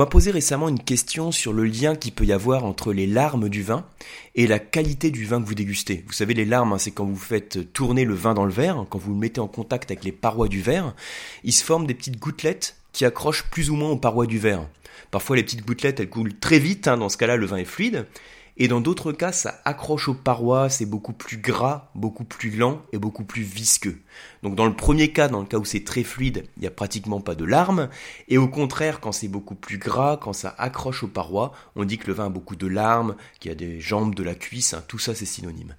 m'a posé récemment une question sur le lien qu'il peut y avoir entre les larmes du vin et la qualité du vin que vous dégustez. Vous savez, les larmes, hein, c'est quand vous faites tourner le vin dans le verre, quand vous le mettez en contact avec les parois du verre, il se forment des petites gouttelettes qui accrochent plus ou moins aux parois du verre. Parfois, les petites gouttelettes, elles coulent très vite, hein, dans ce cas-là, le vin est fluide. Et dans d'autres cas, ça accroche aux parois, c'est beaucoup plus gras, beaucoup plus lent et beaucoup plus visqueux. Donc dans le premier cas, dans le cas où c'est très fluide, il n'y a pratiquement pas de larmes. Et au contraire, quand c'est beaucoup plus gras, quand ça accroche aux parois, on dit que le vin a beaucoup de larmes, qu'il y a des jambes de la cuisse, hein, tout ça c'est synonyme.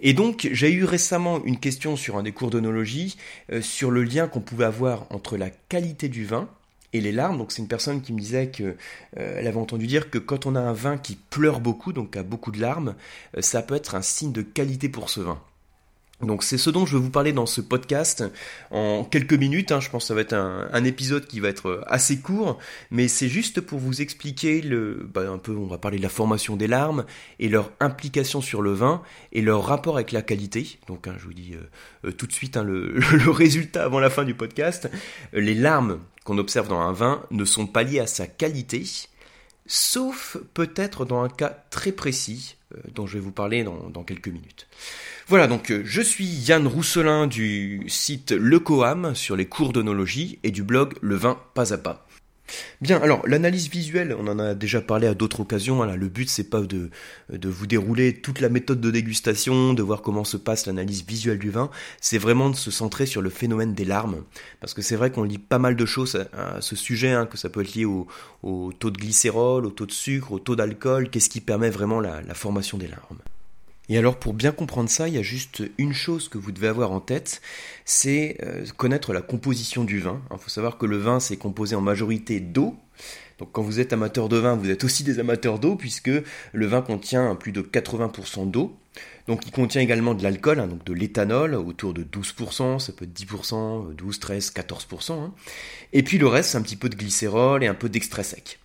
Et donc j'ai eu récemment une question sur un des cours d'onologie euh, sur le lien qu'on pouvait avoir entre la qualité du vin et les larmes. Donc c'est une personne qui me disait que euh, elle avait entendu dire que quand on a un vin qui pleure beaucoup, donc a beaucoup de larmes, euh, ça peut être un signe de qualité pour ce vin. Donc c'est ce dont je vais vous parler dans ce podcast en quelques minutes. Hein. je pense que ça va être un, épisode qui va être assez court, mais c'est juste pour vous expliquer le, bah, un peu. On va parler de la formation des larmes et leur implication sur le vin et leur rapport avec la qualité. Donc hein, je vous dis euh, euh, tout de suite hein, le, résultat avant la fin du podcast. Les larmes qu'on observe dans un vin ne sont pas liées à sa qualité, sauf peut-être dans un cas très précis euh, dont je vais vous parler dans quelques minutes. Voilà, donc euh, je suis Yann Rousselin du site Le Coam sur les cours d'onologie et du blog Le vin pas à pas. Bien, alors l'analyse visuelle, on en a déjà parlé à d'autres occasions. Hein, le but c'est pas de, vous dérouler toute la méthode de dégustation, de voir comment se passe l'analyse visuelle du vin. C'est vraiment de se centrer sur le phénomène des larmes, parce que c'est vrai qu'on lit pas mal de choses à, ce sujet, hein, que ça peut être lié au, taux de glycérol, au taux de sucre, au taux d'alcool. Qu'est-ce qui permet vraiment la formation des larmes? Et alors pour bien comprendre ça, il y a juste une chose que vous devez avoir en tête, c'est euh, connaître la composition du vin. Il faut savoir que le vin c'est composé en majorité d'eau. Donc quand vous êtes amateur de vin, vous êtes aussi des amateurs d'eau puisque le vin contient plus de 80% d'eau. Donc il contient également de l'alcool, hein, donc de l'éthanol, autour de 12%, ça peut être 10%, 12, 13, 14%. Et puis le reste, c'est un petit peu de glycérol et un peu d'extrait sec.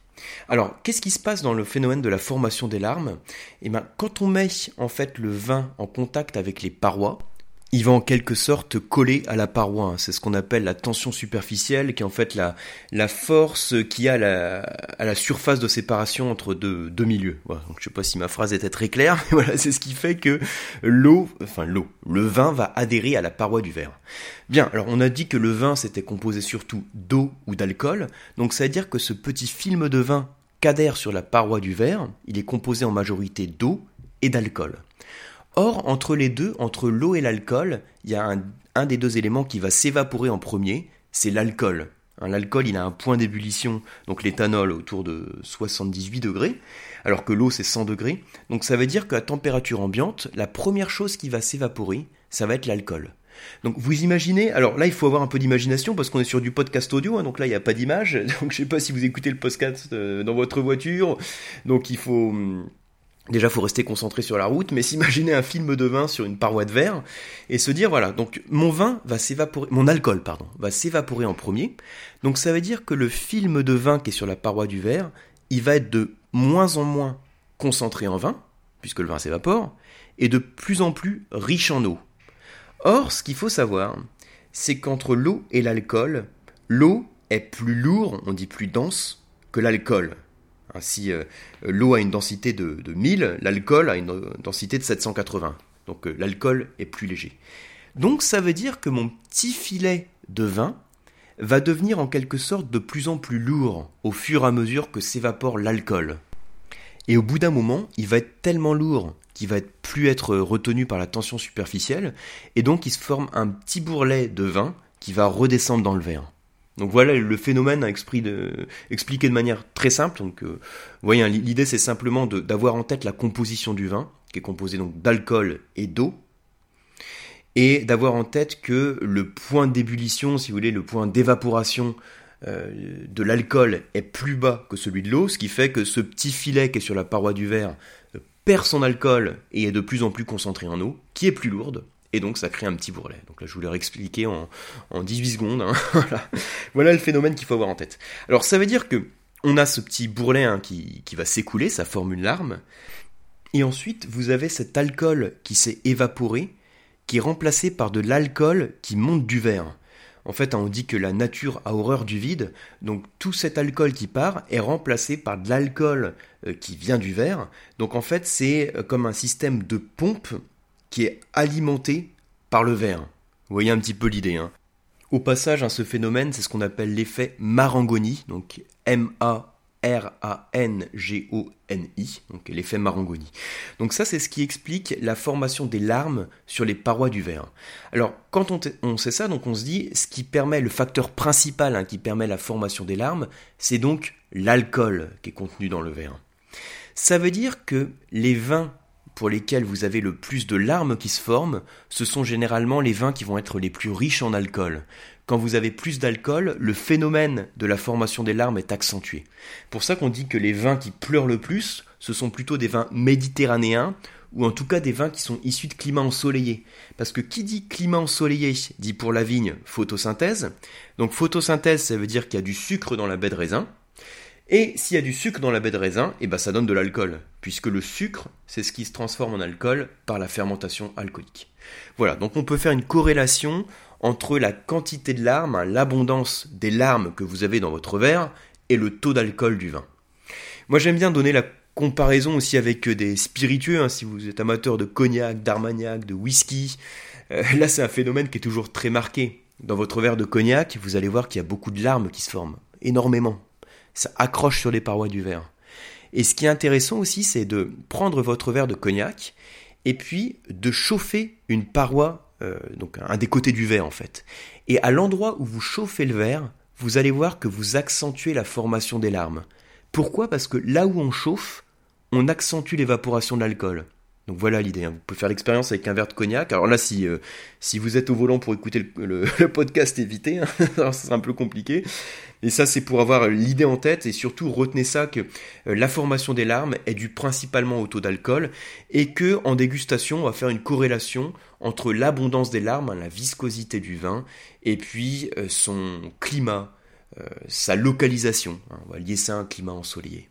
Alors, qu'est-ce qui se passe dans le phénomène de la formation des larmes? Eh bien, quand on met en fait le vin en contact avec les parois, il va en quelque sorte coller à la paroi. Hein. C'est ce qu'on appelle la tension superficielle, qui est en fait la, force qui a la, à la surface de séparation entre deux, milieux. Donc, je sais pas si ma phrase était très claire, mais voilà, c'est ce qui fait que l'eau, enfin l'eau, le vin va adhérer à la paroi du verre. Bien, alors on a dit que le vin s'était composé surtout d'eau ou d'alcool, donc ça veut dire que ce petit film de vin qu'adhère sur la paroi du verre, il est composé en majorité d'eau et d'alcool. Or, entre les deux, entre l'eau et l'alcool, il y a un, des deux éléments qui va s'évaporer en premier, c'est l'alcool. Hein, l'alcool, il a un point d'ébullition, donc l'éthanol autour de 78 degrés, alors que l'eau c'est 100 degrés. Donc ça veut dire qu'à température ambiante, la première chose qui va s'évaporer, ça va être l'alcool. Donc vous imaginez, alors là il faut avoir un peu d'imagination parce qu'on est sur du podcast audio, hein, donc là il n'y a pas d'image, donc je sais pas si vous écoutez le podcast euh, dans votre voiture, donc il faut hum, Déjà, faut rester concentré sur la route, mais s'imaginer un film de vin sur une paroi de verre et se dire voilà, donc mon vin va s'évaporer, mon alcool pardon, va s'évaporer en premier. Donc ça veut dire que le film de vin qui est sur la paroi du verre, il va être de moins en moins concentré en vin, puisque le vin s'évapore, et de plus en plus riche en eau. Or, ce qu'il faut savoir, c'est qu'entre l'eau et l'alcool, l'eau est plus lourde, on dit plus dense, que l'alcool. Ainsi, euh, l'eau a une densité de, 1000, l'alcool a une densité de 780. Donc euh, l'alcool est plus léger. Donc ça veut dire que mon petit filet de vin va devenir en quelque sorte de plus en plus lourd au fur et à mesure que s'évapore l'alcool. Et au bout d'un moment, il va être tellement lourd qu'il va plus être retenu par la tension superficielle, et donc il se forme un petit bourrelet de vin qui va redescendre dans le verre. Donc voilà le phénomène expliqué de manière très simple. Donc, euh, voyez, hein, l'idée c'est simplement d'avoir en tête la composition du vin, qui est composé donc d'alcool et d'eau, et d'avoir en tête que le point d'ébullition, si vous voulez, le point d'évaporation euh, de l'alcool est plus bas que celui de l'eau, ce qui fait que ce petit filet qui est sur la paroi du verre euh, perd son alcool et est de plus en plus concentré en eau, qui est plus lourde, et donc ça crée un petit bourrelet. Donc là je vous l'ai expliqué en, en 18 secondes. Hein. voilà. le phénomène qu'il faut avoir en tête. Alors ça veut dire que on a ce petit bourrelet hein, qui, qui va s'écouler, ça forme une larme. Et ensuite vous avez cet alcool qui s'est évaporé, qui est remplacé par de l'alcool qui monte du verre. En fait, on dit que la nature a horreur du vide, donc tout cet alcool qui part est remplacé par de l'alcool euh, qui vient du verre. Donc en fait, c'est euh, comme un système de pompe qui est alimenté par le verre. Vous voyez un petit peu l'idée. Hein. Au passage, hein, ce phénomène, c'est ce qu'on appelle l'effet Marangoni, donc M-A R-A-N-G-O-N-I, donc l'effet Marangoni. Donc ça, c'est ce qui explique la formation des larmes sur les parois du verre. Alors, quand on, sait ça, donc on se dit, ce qui permet, le facteur principal hein, qui permet la formation des larmes, c'est donc l'alcool qui est contenu dans le verre. Ça veut dire que les vins pour lesquels vous avez le plus de larmes qui se forment, ce sont généralement les vins qui vont être les plus riches en alcool quand vous avez plus d'alcool, le phénomène de la formation des larmes est accentué. Pour ça qu'on dit que les vins qui pleurent le plus, ce sont plutôt des vins méditerranéens, ou en tout cas des vins qui sont issus de climats ensoleillés. Parce que qui dit climat ensoleillé dit pour la vigne photosynthèse. Donc photosynthèse, ça veut dire qu'il y a du sucre dans la baie de raisin. Et s'il y a du sucre dans la baie de raisin, et eh ben ça donne de l'alcool, puisque le sucre, c'est ce qui se transforme en alcool par la fermentation alcoolique. Voilà, donc on peut faire une corrélation entre la quantité de larmes, l'abondance des larmes que vous avez dans votre verre, et le taux d'alcool du vin. Moi j'aime bien donner la comparaison aussi avec des spiritueux, hein, si vous êtes amateur de cognac, d'armagnac, de whisky. Euh, là c'est un phénomène qui est toujours très marqué. Dans votre verre de cognac, vous allez voir qu'il y a beaucoup de larmes qui se forment, énormément. Ça accroche sur les parois du verre. Et ce qui est intéressant aussi, c'est de prendre votre verre de cognac et puis de chauffer une paroi euh, donc un des côtés du verre en fait. Et à l'endroit où vous chauffez le verre, vous allez voir que vous accentuez la formation des larmes. Pourquoi? Parce que là où on chauffe, on accentue l'évaporation de l'alcool. Donc voilà l'idée. Hein. Vous pouvez faire l'expérience avec un verre de cognac. Alors là, si, euh, vous êtes au volant pour écouter le, podcast, évitez. Hein. c'est un peu compliqué. Et ça, c'est pour avoir l'idée en tête et surtout retenez ça que euh, la formation des larmes est due principalement au taux d'alcool et que en dégustation, on va faire une corrélation entre l'abondance des larmes, hein, la viscosité du vin et puis euh, son climat, sa localisation. On va lier ça à un climat ensoleillé.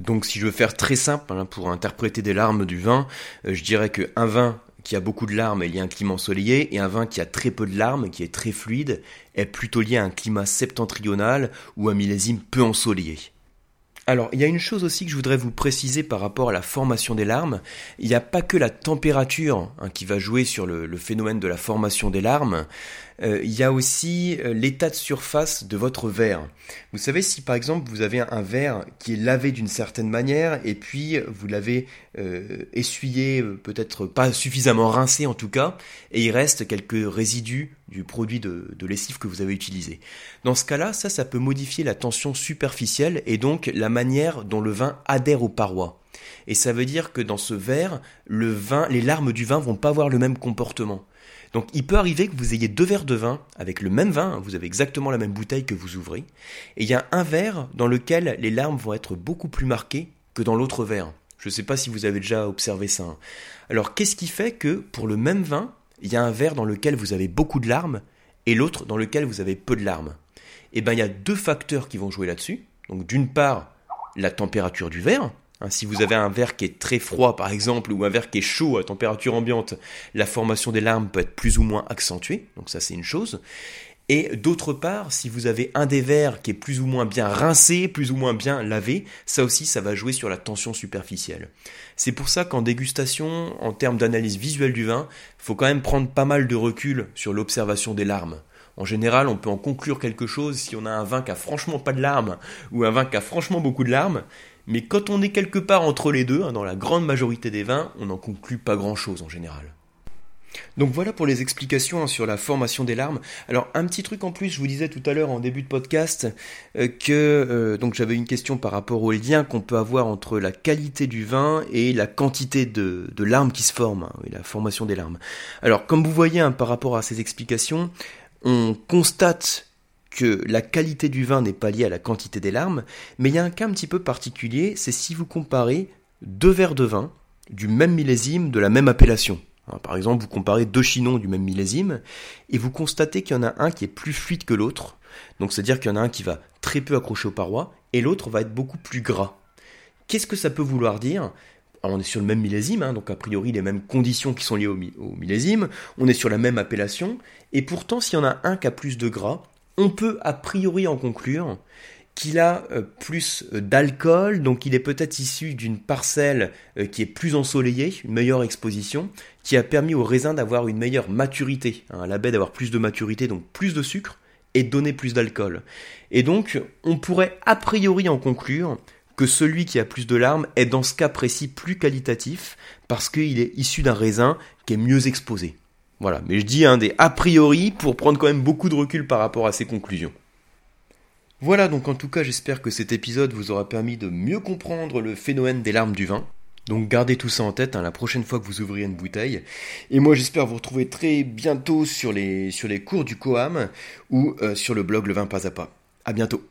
Donc si je veux faire très simple hein, pour interpréter des larmes du vin, euh, je dirais qu'un vin qui a beaucoup de larmes est lié à un climat ensoleillé et un vin qui a très peu de larmes, qui est très fluide, est plutôt lié à un climat septentrional ou un millésime peu ensoleillé. Alors, il y a une chose aussi que je voudrais vous préciser par rapport à la formation des larmes. Il n'y a pas que la température hein, qui va jouer sur le, phénomène de la formation des larmes. Euh, il y a aussi euh, l'état de surface de votre verre. Vous savez, si par exemple vous avez un verre qui est lavé d'une certaine manière et puis vous l'avez euh, essuyé, peut-être pas suffisamment rincé en tout cas, et il reste quelques résidus du produit de, de lessive que vous avez utilisé. Dans ce cas-là, ça, ça peut modifier la tension superficielle et donc la manière dont le vin adhère aux parois. Et ça veut dire que dans ce verre, les larmes du vin vont pas avoir le même comportement. Donc il peut arriver que vous ayez deux verres de vin avec le même vin, vous avez exactement la même bouteille que vous ouvrez, et il y a un verre dans lequel les larmes vont être beaucoup plus marquées que dans l'autre verre. Je ne sais pas si vous avez déjà observé ça. Hein. Alors qu'est-ce qui fait que pour le même vin, il y a un verre dans lequel vous avez beaucoup de larmes et l'autre dans lequel vous avez peu de larmes? Eh bien il y a deux facteurs qui vont jouer là-dessus. Donc d'une part, la température du verre, Hein, si vous avez un verre qui est très froid par exemple ou un verre qui est chaud à température ambiante, la formation des larmes peut être plus ou moins accentuée, donc ça c'est une chose. Et d'autre part, si vous avez un des verres qui est plus ou moins bien rincé, plus ou moins bien lavé, ça aussi ça va jouer sur la tension superficielle. C'est pour ça qu'en dégustation, en termes d'analyse visuelle du vin, faut quand même prendre pas mal de recul sur l'observation des larmes. En général, on peut en conclure quelque chose si on a un vin qui a franchement pas de larmes ou un vin qui a franchement beaucoup de larmes, mais quand on est quelque part entre les deux, hein, dans la grande majorité des vins, on n'en conclut pas grand-chose en général. Donc voilà pour les explications hein, sur la formation des larmes. Alors un petit truc en plus, je vous disais tout à l'heure en début de podcast euh, que euh, donc j'avais une question par rapport au lien qu'on peut avoir entre la qualité du vin et la quantité de, larmes qui se forment, hein, et la formation des larmes. Alors comme vous voyez par rapport à ces explications, on constate la qualité du vin n'est pas liée à la quantité des larmes, mais il y a un cas un petit peu particulier, c'est si vous comparez deux verres de vin du même millésime, de la même appellation. Hein, par exemple, vous comparez deux chinons du même millésime, et vous constatez qu'il y en a un qui est plus fluide que l'autre, donc c'est-à-dire qu'il y en a un qui va très peu accrocher aux parois, et l'autre va être beaucoup plus gras. Qu'est-ce que ça peut vouloir dire? On est sur le même millésime, hein, donc a priori les mêmes conditions qui sont liées au, millésime, on est sur la même appellation, et pourtant s'il y en a un qui a plus de gras, on peut a priori en conclure qu'il a euh, plus euh, d'alcool, donc il est peut-être issu d'une parcelle euh, qui est plus ensoleillée, une meilleure exposition, qui a permis au raisin d'avoir une meilleure maturité, hein, la baie d'avoir plus de maturité, donc plus de sucre, et donner plus d'alcool. Et donc, on pourrait a priori en conclure que celui qui a plus de larmes est dans ce cas précis plus qualitatif parce qu'il est issu d'un raisin qui est mieux exposé. Voilà, mais je dis un des a priori pour prendre quand même beaucoup de recul par rapport à ces conclusions. Voilà donc en tout cas j'espère que cet épisode vous aura permis de mieux comprendre le phénomène des larmes du vin. Donc gardez tout ça en tête hein, la prochaine fois que vous ouvrirez une bouteille. Et moi j'espère vous retrouver très bientôt sur les, sur les cours du Coam ou euh, sur le blog Le Vin Pas à Pas. À bientôt